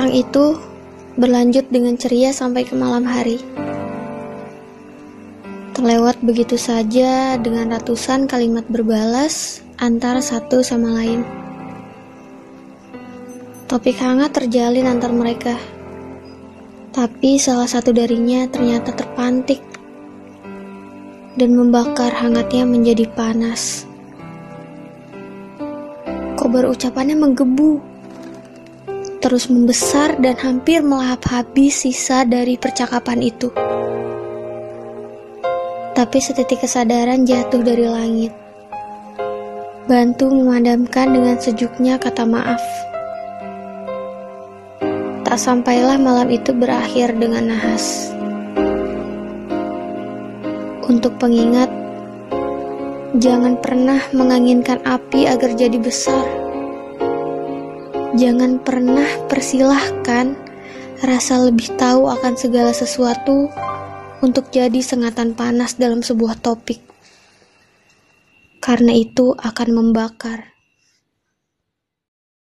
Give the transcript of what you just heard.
Petang itu berlanjut dengan ceria sampai ke malam hari. Terlewat begitu saja dengan ratusan kalimat berbalas antara satu sama lain. Topik hangat terjalin antar mereka. Tapi salah satu darinya ternyata terpantik dan membakar hangatnya menjadi panas. Kobar ucapannya menggebu, terus membesar dan hampir melahap habis sisa dari percakapan itu. Tapi setitik kesadaran jatuh dari langit, bantu memadamkan dengan sejuknya kata maaf. Tak sampailah malam itu berakhir dengan nahas. Untuk pengingat, jangan pernah menganginkan api agar jadi besar. Jangan pernah persilahkan rasa lebih tahu akan segala sesuatu untuk jadi sengatan panas dalam sebuah topik. Karena itu akan membakar.